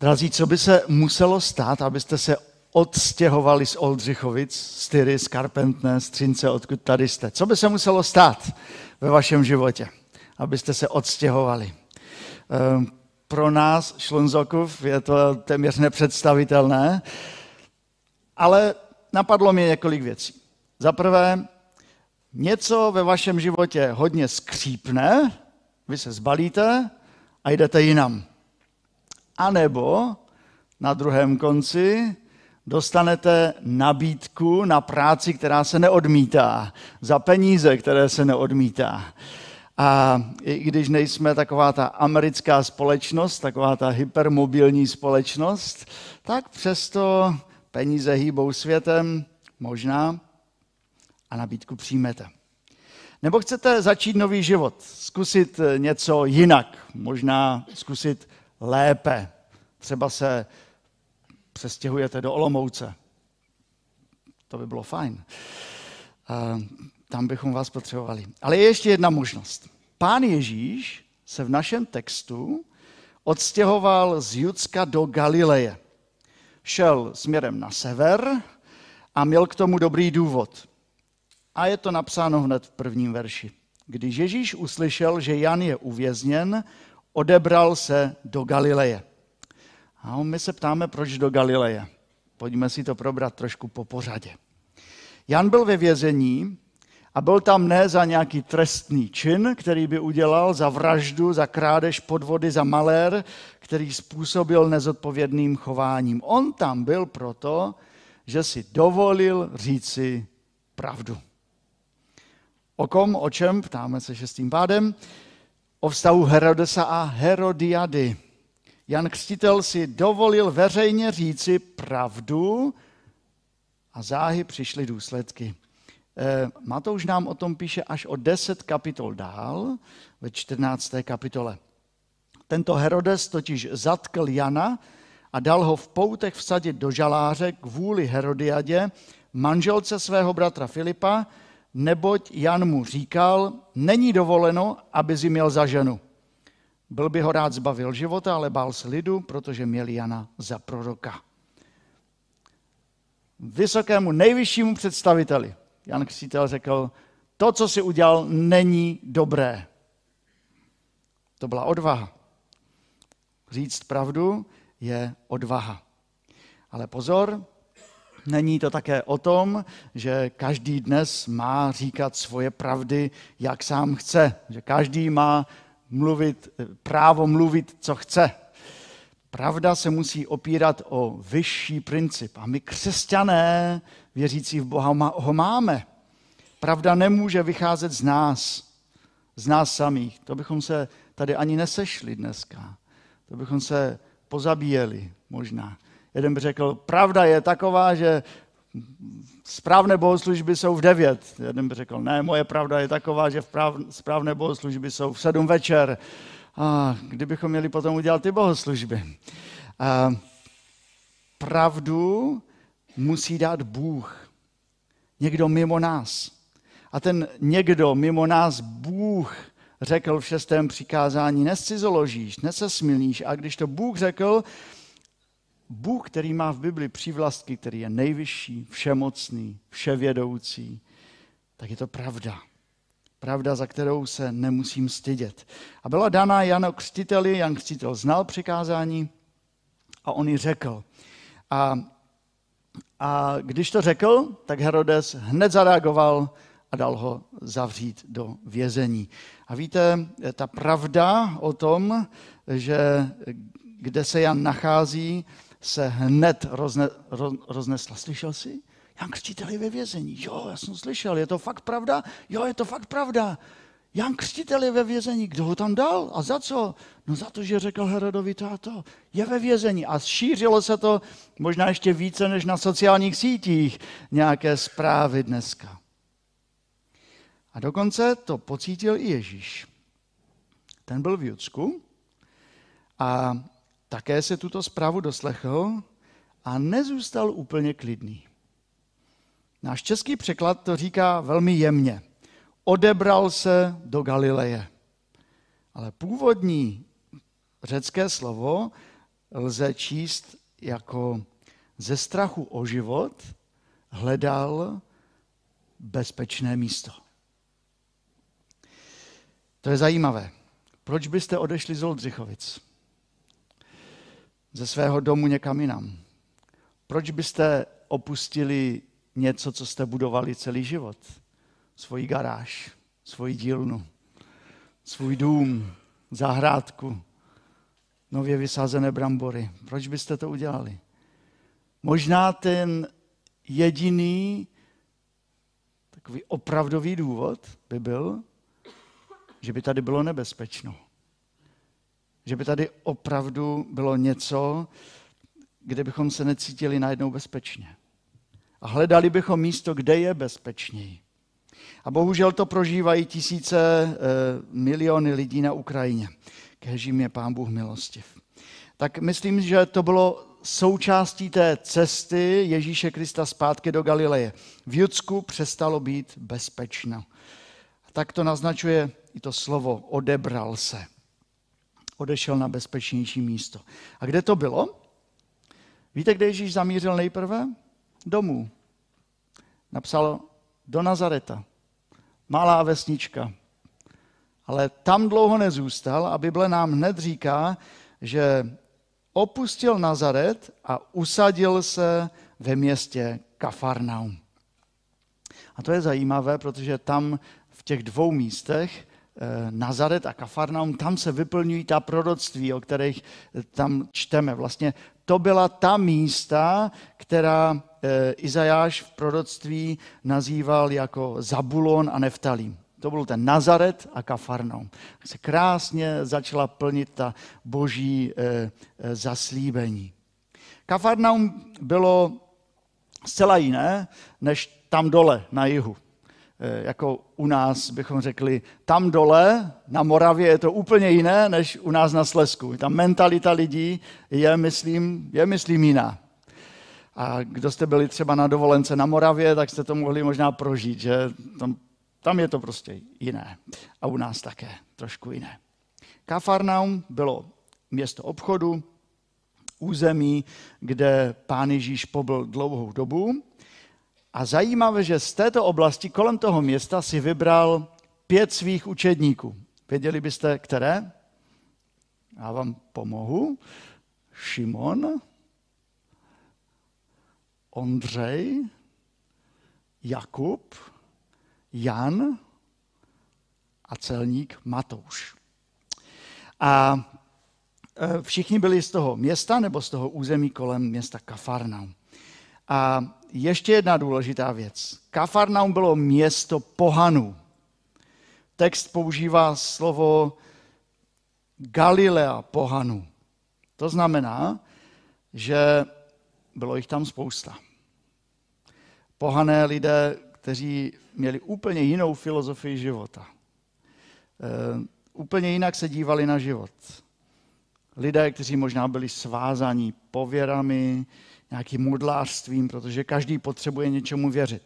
Drazí, co by se muselo stát, abyste se odstěhovali z Oldřichovic, z Tyry, z Karpentné, z Třince, odkud tady jste? Co by se muselo stát ve vašem životě, abyste se odstěhovali? Ehm, pro nás, Šlunzokov, je to téměř nepředstavitelné, ale napadlo mi několik věcí. Za prvé, něco ve vašem životě hodně skřípne, vy se zbalíte a jdete jinam. A nebo na druhém konci dostanete nabídku na práci, která se neodmítá, za peníze, které se neodmítá. A i když nejsme taková ta americká společnost, taková ta hypermobilní společnost, tak přesto peníze hýbou světem, možná, a nabídku přijmete. Nebo chcete začít nový život, zkusit něco jinak, možná zkusit lépe. Třeba se přestěhujete do Olomouce. To by bylo fajn. Tam bychom vás potřebovali. Ale je ještě jedna možnost. Pán Ježíš se v našem textu odstěhoval z Judska do Galileje. Šel směrem na sever a měl k tomu dobrý důvod. A je to napsáno hned v prvním verši. Když Ježíš uslyšel, že Jan je uvězněn, odebral se do Galileje. A my se ptáme, proč do Galileje. Pojďme si to probrat trošku po pořadě. Jan byl ve vězení a byl tam ne za nějaký trestný čin, který by udělal, za vraždu, za krádež podvody, za malér, který způsobil nezodpovědným chováním. On tam byl proto, že si dovolil říci pravdu. O kom, o čem, ptáme se šestým pádem, o vztahu Herodesa a Herodiady. Jan Křtitel si dovolil veřejně říci pravdu a záhy přišly důsledky. Eh, Matouš nám o tom píše až o deset kapitol dál, ve 14. kapitole. Tento Herodes totiž zatkl Jana a dal ho v poutech vsadit do žaláře kvůli Herodiadě, manželce svého bratra Filipa, neboť Jan mu říkal, není dovoleno, aby si měl za ženu. Byl by ho rád zbavil života, ale bál se lidu, protože měl Jana za proroka. Vysokému nejvyššímu představiteli Jan Křtítel řekl, to, co si udělal, není dobré. To byla odvaha. Říct pravdu je odvaha. Ale pozor, není to také o tom, že každý dnes má říkat svoje pravdy, jak sám chce. Že každý má mluvit, právo mluvit, co chce. Pravda se musí opírat o vyšší princip. A my křesťané, věřící v Boha, ho máme. Pravda nemůže vycházet z nás, z nás samých. To bychom se tady ani nesešli dneska. To bychom se pozabíjeli možná. Jeden by řekl, pravda je taková, že správné bohoslužby jsou v devět. Jeden by řekl, ne, moje pravda je taková, že správné bohoslužby jsou v sedm večer. A kdybychom měli potom udělat ty bohoslužby. A pravdu musí dát Bůh. Někdo mimo nás. A ten někdo mimo nás, Bůh, řekl v šestém přikázání, nescizoložíš, nesesmilníš. A když to Bůh řekl, Bůh, který má v Bibli přívlastky, který je nejvyšší, všemocný, vševědoucí, tak je to pravda. Pravda, za kterou se nemusím stydět. A byla daná Janu Křtiteli, Jan Křtitel znal přikázání a on ji řekl. A, a když to řekl, tak Herodes hned zareagoval a dal ho zavřít do vězení. A víte, ta pravda o tom, že kde se Jan nachází, se hned rozne, roz, roznesla. Slyšel jsi? Jan Křtitel je ve vězení. Jo, já jsem slyšel, je to fakt pravda? Jo, je to fakt pravda. Jan Křtitel je ve vězení. Kdo ho tam dal? A za co? No za to, že řekl Herodovi táto. Je ve vězení. A šířilo se to možná ještě více než na sociálních sítích nějaké zprávy dneska. A dokonce to pocítil i Ježíš. Ten byl v Judsku a také se tuto zprávu doslechl a nezůstal úplně klidný. Náš český překlad to říká velmi jemně. Odebral se do Galileje. Ale původní řecké slovo lze číst jako ze strachu o život hledal bezpečné místo. To je zajímavé. Proč byste odešli z Oldřichovic? Ze svého domu někam jinam? Proč byste opustili něco, co jste budovali celý život? Svoji garáž, svoji dílnu, svůj dům, zahrádku, nově vysázené brambory. Proč byste to udělali? Možná ten jediný takový opravdový důvod by byl, že by tady bylo nebezpečno. Že by tady opravdu bylo něco, kde bychom se necítili najednou bezpečně. A hledali bychom místo, kde je bezpečněji. A bohužel to prožívají tisíce, e, miliony lidí na Ukrajině. Kežím je pán Bůh milostiv. Tak myslím, že to bylo součástí té cesty Ježíše Krista zpátky do Galileje. V Judsku přestalo být bezpečno. Tak to naznačuje i to slovo odebral se. Odešel na bezpečnější místo. A kde to bylo? Víte, kde Ježíš zamířil nejprve? Domů. Napsal do Nazareta. Malá vesnička. Ale tam dlouho nezůstal a Bible nám hned říká, že opustil Nazaret a usadil se ve městě Kafarnaum. A to je zajímavé, protože tam v těch dvou místech, Nazaret a Kafarnaum, tam se vyplňují ta proroctví, o kterých tam čteme. Vlastně to byla ta místa, která eh, Izajáš v proroctví nazýval jako Zabulon a Neftalím. To byl ten Nazaret a Kafarnaum. Se krásně začala plnit ta boží zaslíbení. Kafarnaum bylo zcela jiné, než tam dole na jihu. E, jako u nás bychom řekli, tam dole na Moravě je to úplně jiné, než u nás na Slesku. Ta mentalita lidí je, myslím, je, myslím jiná. A kdo jste byli třeba na dovolence na Moravě, tak jste to mohli možná prožít, že tam tam je to prostě jiné. A u nás také trošku jiné. Kafarnaum bylo město obchodu, území, kde pán Ježíš pobyl dlouhou dobu. A zajímavé, že z této oblasti kolem toho města si vybral pět svých učedníků. Věděli byste, které? Já vám pomohu. Šimon, Ondřej, Jakub, Jan a celník Matouš. A e, všichni byli z toho města nebo z toho území kolem města Kafarnaum. A ještě jedna důležitá věc. Kafarnaum bylo město pohanů. Text používá slovo Galilea pohanů. To znamená, že bylo jich tam spousta. Pohané lidé kteří měli úplně jinou filozofii života. E, úplně jinak se dívali na život. Lidé, kteří možná byli svázaní pověrami, nějakým modlářstvím, protože každý potřebuje něčemu věřit.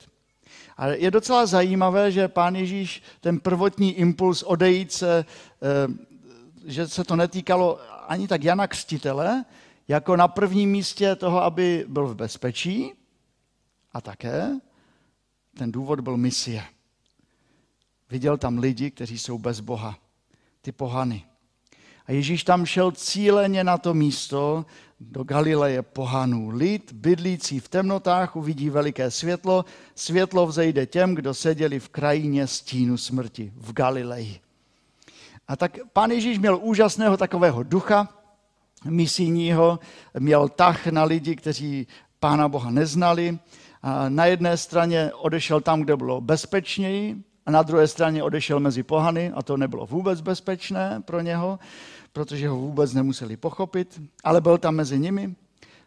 A je docela zajímavé, že pán Ježíš ten prvotní impuls odejít se, e, že se to netýkalo ani tak Jana Křtitele, jako na prvním místě toho, aby byl v bezpečí a také ten důvod byl misie. Viděl tam lidi, kteří jsou bez Boha, ty pohany. A Ježíš tam šel cíleně na to místo do Galileje pohanů. Lid, bydlící v temnotách, uvidí veliké světlo. Světlo vzejde těm, kdo seděli v krajině stínu smrti v Galileji. A tak pán Ježíš měl úžasného takového ducha misijního, měl tah na lidi, kteří pána Boha neznali a na jedné straně odešel tam, kde bylo bezpečněji, a na druhé straně odešel mezi pohany a to nebylo vůbec bezpečné pro něho, protože ho vůbec nemuseli pochopit, ale byl tam mezi nimi,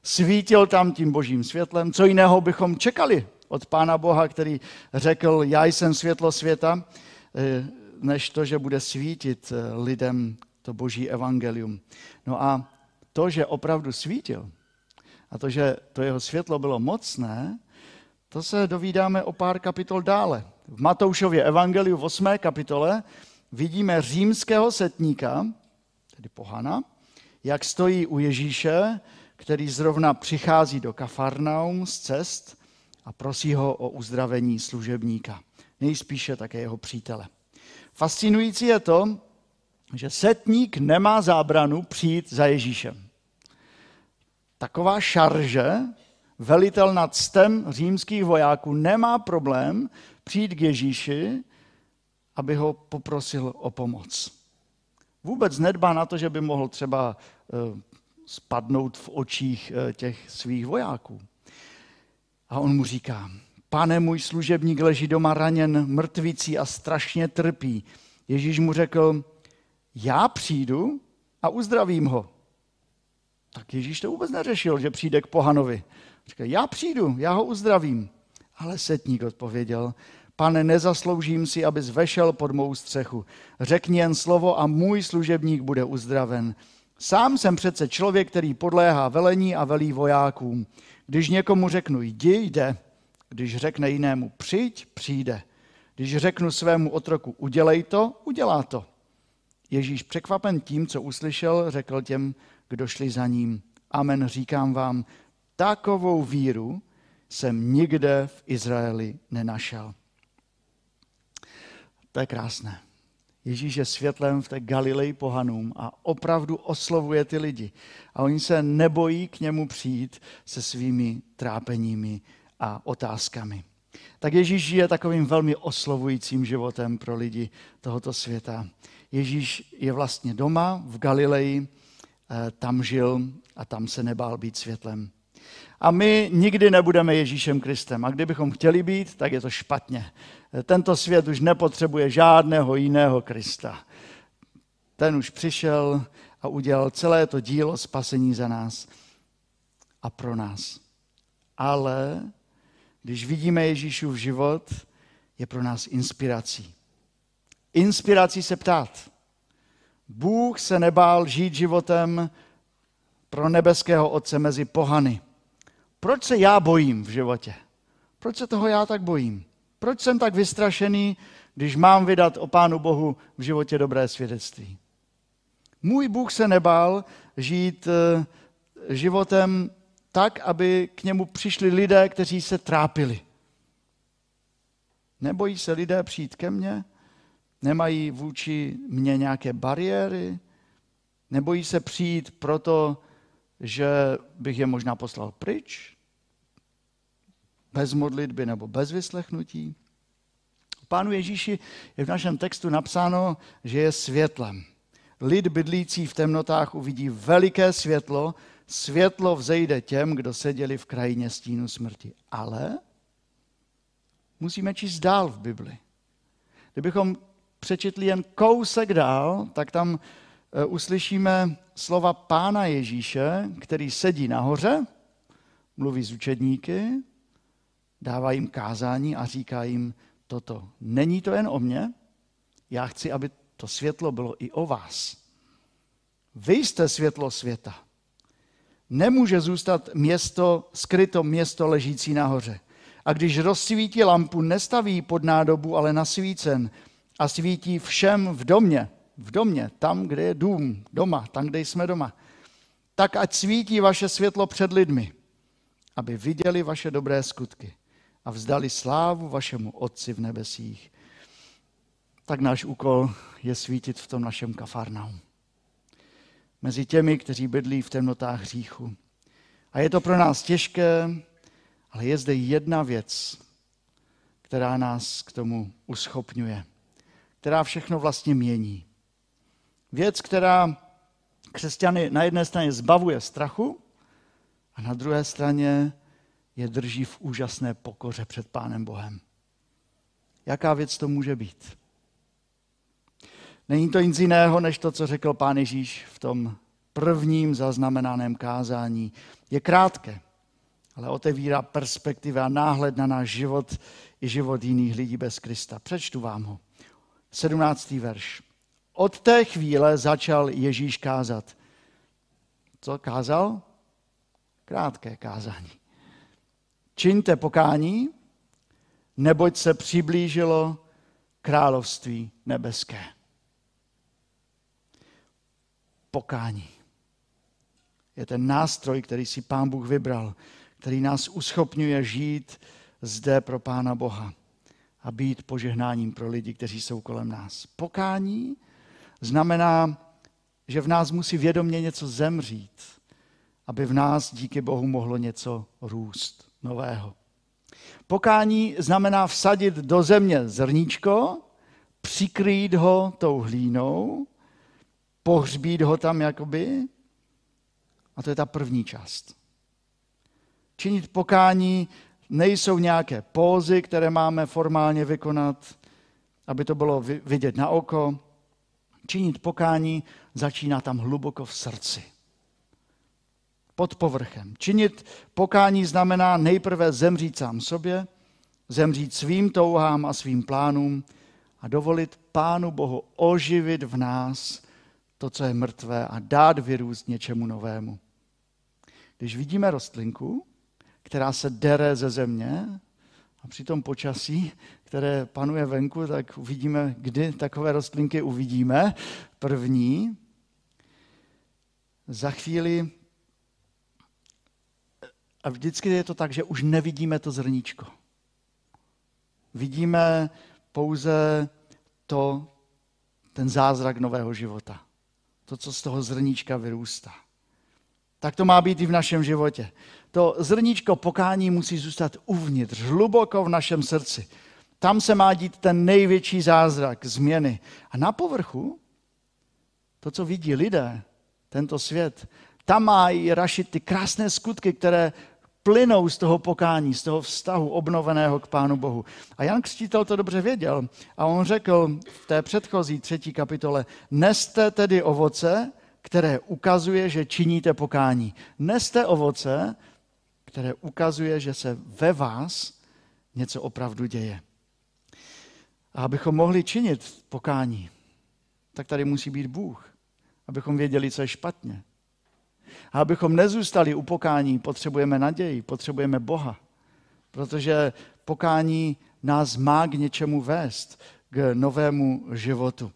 svítil tam tím božím světlem. Co jiného bychom čekali od Pána Boha, který řekl, já jsem světlo světa, eh, než to, že bude svítit eh, lidem to boží evangelium. No a to, že opravdu svítil, a to, že to jeho světlo bylo mocné, to se dovídáme o pár kapitol dále. V Matoušově evangeliu v 8. kapitole vidíme římského setníka, tedy pohana, jak stojí u Ježíše, který zrovna přichází do Kafarnaum z cest a prosí ho o uzdravení služebníka. Nejspíše také jeho přítele. Fascinující je to, že setník nemá zábranu přijít za Ježíšem. Taková šarže, velitel nad stem římských vojáků, nemá problém přijít k Ježíši, aby ho poprosil o pomoc. Vůbec nedbá na to, že by mohl třeba eh, spadnout v očích eh, těch svých vojáků. A on mu říká, pane, můj služebník leží doma raněn, mrtvící a strašně trpí. Ježíš mu řekl, já přijdu a uzdravím ho. Tak Ježíš to vůbec neřešil, že přijde k pohanovi. Říká, já přijdu, já ho uzdravím. Ale setník odpověděl, pane, nezasloužím si, abys vešel pod mou střechu. Řekni jen slovo a můj služebník bude uzdraven. Sám jsem přece člověk, který podléhá velení a velí vojákům. Když někomu řeknu jdi, jde. Když řekne jinému přijď, přijde. Když řeknu svému otroku udělej to, udělá to. Ježíš překvapen tím, co uslyšel, řekl těm, kdo šli za ním. Amen, říkám vám, takovou víru jsem nikde v Izraeli nenašel. To je krásné. Ježíš je světlem v té Galileji pohanům a opravdu oslovuje ty lidi. A oni se nebojí k němu přijít se svými trápeními a otázkami. Tak Ježíš žije takovým velmi oslovujícím životem pro lidi tohoto světa. Ježíš je vlastně doma v Galileji, eh, tam žil a tam se nebál být světlem. A my nikdy nebudeme Ježíšem Kristem. A kdybychom chtěli být, tak je to špatně. Tento svět už nepotřebuje žádného jiného Krista. Ten už přišel a udělal celé to dílo spasení za nás a pro nás. Ale když vidíme Ježíšův život, je pro nás inspirací. Inspirací se ptát. Bůh se nebál žít životem pro nebeského Otce mezi pohany. Proč se já bojím v životě? Proč se toho já tak bojím? Proč jsem tak vystrašený, když mám vydat o Pánu Bohu v životě dobré svědectví? Můj Bůh se nebál žít eh, životem tak, aby k němu přišli lidé, kteří se trápili. Nebojí se lidé přijít ke mně? Nemají vůči mně nějaké bariéry? Nebojí se přijít proto, že bych je možná poslal pryč? Bez modlitby nebo bez vyslechnutí? Pánu Ježíši je v našem textu napsáno, že je světlem. Lid bydlící v temnotách uvidí veliké světlo, světlo vzejde těm, kdo seděli v krajině stínu smrti. Ale musíme číst dál v Bibli. Kdybychom přečetli jen kousek dál, tak tam uslyšíme slova Pána Ježíše, který sedí nahoře, mluví s učedníky, dává jim kázání a říká jim toto. Není to jen o mně, já chci, aby to světlo bylo i o vás. Vy jste světlo světa. Nemůže zůstat město, skryto město ležící nahoře. A když rozsvítí lampu, nestaví pod nádobu, ale na svícen a svítí všem v domě, v domě, tam, kde je dům, doma, tam, kde jsme doma. Tak ať svítí vaše světlo před lidmi, aby viděli vaše dobré skutky a vzdali slávu vašemu Otci v nebesích. Tak náš úkol je svítit v tom našem kafarnau. Mezi těmi, kteří bydlí v temnotách hříchu. A je to pro nás těžké, ale je zde jedna věc, která nás k tomu uschopňuje, která všechno vlastně mění. Věc, která křesťany na jedné straně zbavuje strachu a na druhé straně je drží v úžasné pokoře před Pánem Bohem. Jaká věc to může být? Není to nic jiného, než to, co řekl Pán Ježíš v tom prvním zaznamenaném kázání. Je krátké, ale otevírá perspektivy a náhled na náš život i život jiných lidí bez Krista. Přečtu vám ho. 17. verš. Od té chvíle začal Ježíš kázat. Co kázal? Krátké kázání. Čiňte pokání, neboť se přiblížilo království nebeské. Pokání. Je ten nástroj, který si Pán Bůh vybral, který nás uschopňuje žít zde pro Pána Boha a být požehnáním pro lidi, kteří jsou kolem nás. Pokání znamená, že v nás musí vědomě něco zemřít, aby v nás díky Bohu mohlo něco růst nového. Pokání znamená vsadit do země zrníčko, přikrýt ho tou hlínou, pohřbít ho tam jakoby. A to je ta první část. Činit pokání nejsou nějaké pózy, které máme formálně vykonat, aby to bylo vidět na oko. Činit pokání začíná tam hluboko v srdci. Pod povrchem. Činit pokání znamená nejprve zemřít sám sobě, zemřít svým touhám a svým plánům a dovolit Pánu Bohu oživit v nás to, co je mrtvé a dát vyrůst něčemu novému. Když vidíme rostlinku, která se dere ze země a při tom počasí, které panuje venku, tak uvidíme, kdy takové rostlinky uvidíme. První, za chvíli, a vždycky je to tak, že už nevidíme to zrníčko. Vidíme pouze to, ten zázrak nového života. To, co z toho zrníčka vyrůstá. Tak to má být i v našem životě. To zrníčko pokání musí zůstat uvnitř, hluboko v našem srdci. Tam se má dít ten největší zázrak změny. A na povrchu, to, co vidí lidé, tento svět, tam mají rašit ty krásné skutky, které plynou z toho pokání, z toho vztahu obnoveného k Pánu Bohu. A Jan Křtítel to dobře věděl a on řekl v té předchozí třetí kapitole, neste tedy ovoce, které ukazuje, že činíte pokání. Neste ovoce, které ukazuje, že se ve vás něco opravdu děje. A abychom mohli činit pokání, tak tady musí být Bůh, abychom věděli, co je špatně. A abychom nezůstali u pokání, potřebujeme naději, potřebujeme Boha. Protože pokání nás má k něčemu vést, k novému životu.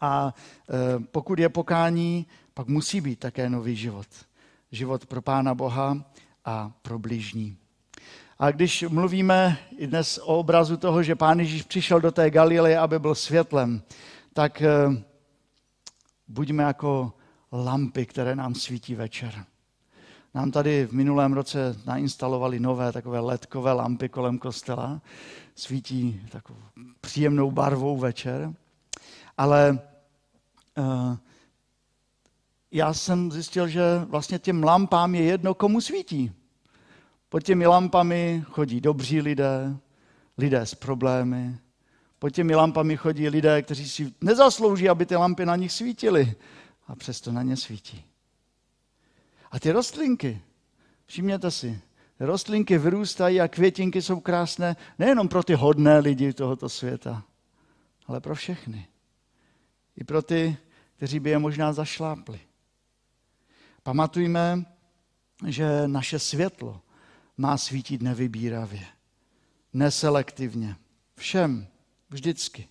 A e, pokud je pokání, pak musí být také nový život. Život pro Pána Boha a pro blížní. A když mluvíme i dnes o obrazu toho, že Pán Ježíš přišel do té Galileje, aby byl světlem, tak e, buďme jako lampy, které nám svítí večer. Nám tady v minulém roce nainstalovali nové takové ledkové lampy kolem kostela. Svítí takovou příjemnou barvou večer. Ale uh, já jsem zjistil, že vlastně těm lampám je jedno, komu svítí. Pod těmi lampami chodí dobří lidé, lidé s problémy. Pod těmi lampami chodí lidé, kteří si nezaslouží, aby ty lampy na nich svítily a přesto na ně svítí. A ty rostlinky, všimněte si, rostlinky vyrůstají a květinky jsou krásné nejenom pro ty hodné lidi tohoto světa, ale pro všechny. I pro ty, kteří by je možná zašlápli. Pamatujme, že naše světlo má svítit nevybíravě, neselektivně, všem, vždycky.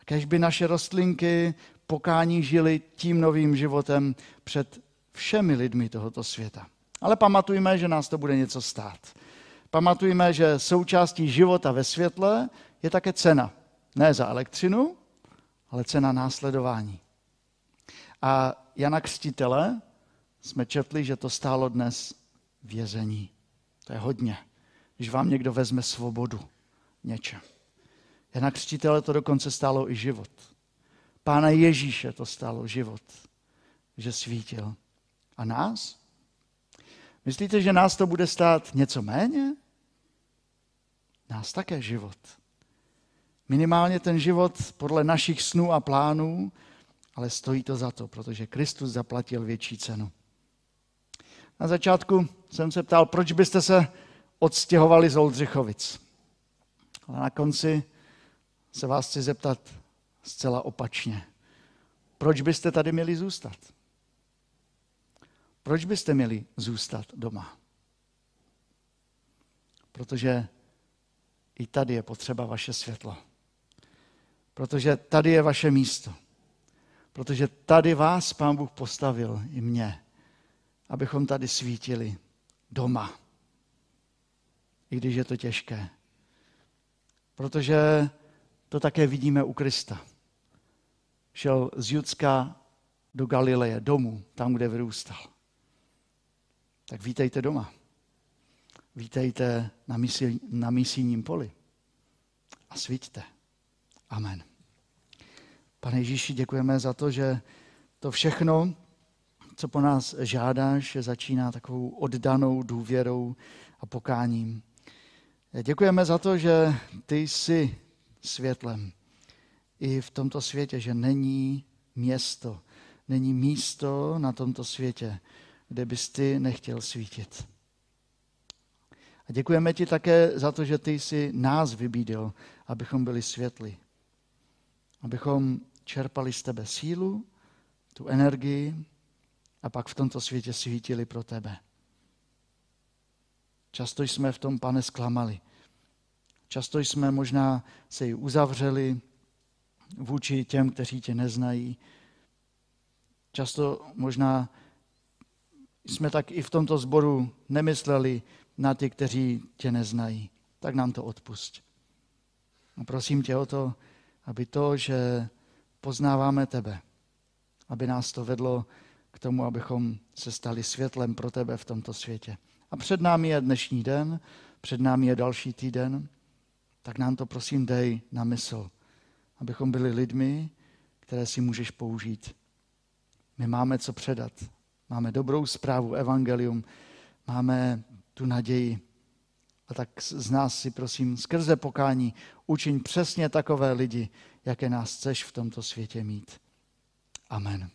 A kež by naše rostlinky pokání žili tím novým životem před všemi lidmi tohoto světa. Ale pamatujme, že nás to bude něco stát. Pamatujme, že součástí života ve světle je také cena. Ne za elektřinu, ale cena následování. A Jana Křtitele jsme četli, že to stálo dnes vězení. To je hodně, když vám někdo vezme svobodu něčem. Jana Křtitele to dokonce stálo i život. Pána Ježíše to stalo život, že svítil. A nás? Myslíte, že nás to bude stát něco méně? Nás také život. Minimálně ten život podle našich snů a plánů, ale stojí to za to, protože Kristus zaplatil větší cenu. Na začátku jsem se ptal, proč byste se odstěhovali z Oldřichovic. Ale na konci se vás chci zeptat, zcela opačně. Proč byste tady měli zůstat? Proč byste měli zůstat doma? Protože i tady je potřeba vaše světlo. Protože tady je vaše místo. Protože tady vás Pán Bůh postavil i mě. abychom tady svítili doma. I když je to těžké. Protože to také vidíme u Krista. Šel z Judska do Galileje, domů, tam, kde vyrůstal. Tak vítejte doma. Vítejte na, misi, na misijním poli. A svíťte. Amen. Pane Ježíši, děkujeme za to, že to všechno, co po nás žádáš, začíná takovou oddanou důvěrou a pokáním. Děkujeme za to, že ty jsi světlem i v tomto světě, že není město, není místo na tomto světě, kde bys ty nechtěl svítit. A děkujeme ti také za to, že ty jsi nás vybídil, abychom byli světli. Abychom čerpali z tebe sílu, tu energii a pak v tomto světě svítili pro tebe. Často jsme v tom, pane, zklamali. Často jsme možná se ji uzavřeli vůči těm, kteří tě neznají. Často možná jsme tak i v tomto sboru nemysleli na ty, kteří tě neznají. Tak nám to odpust. A prosím tě o to, aby to, že poznáváme tebe, aby nás to vedlo k tomu, abychom se stali světlem pro tebe v tomto světě. A před námi je dnešní den, před námi je další týden, tak nám to prosím dej na mysl, abychom byli lidmi, které si můžeš použít. My máme co předat. Máme dobrou zprávu, evangelium, máme tu naději. A tak z nás si prosím skrze pokání učiň přesně takové lidi, jaké nás chceš v tomto světě mít. Amen.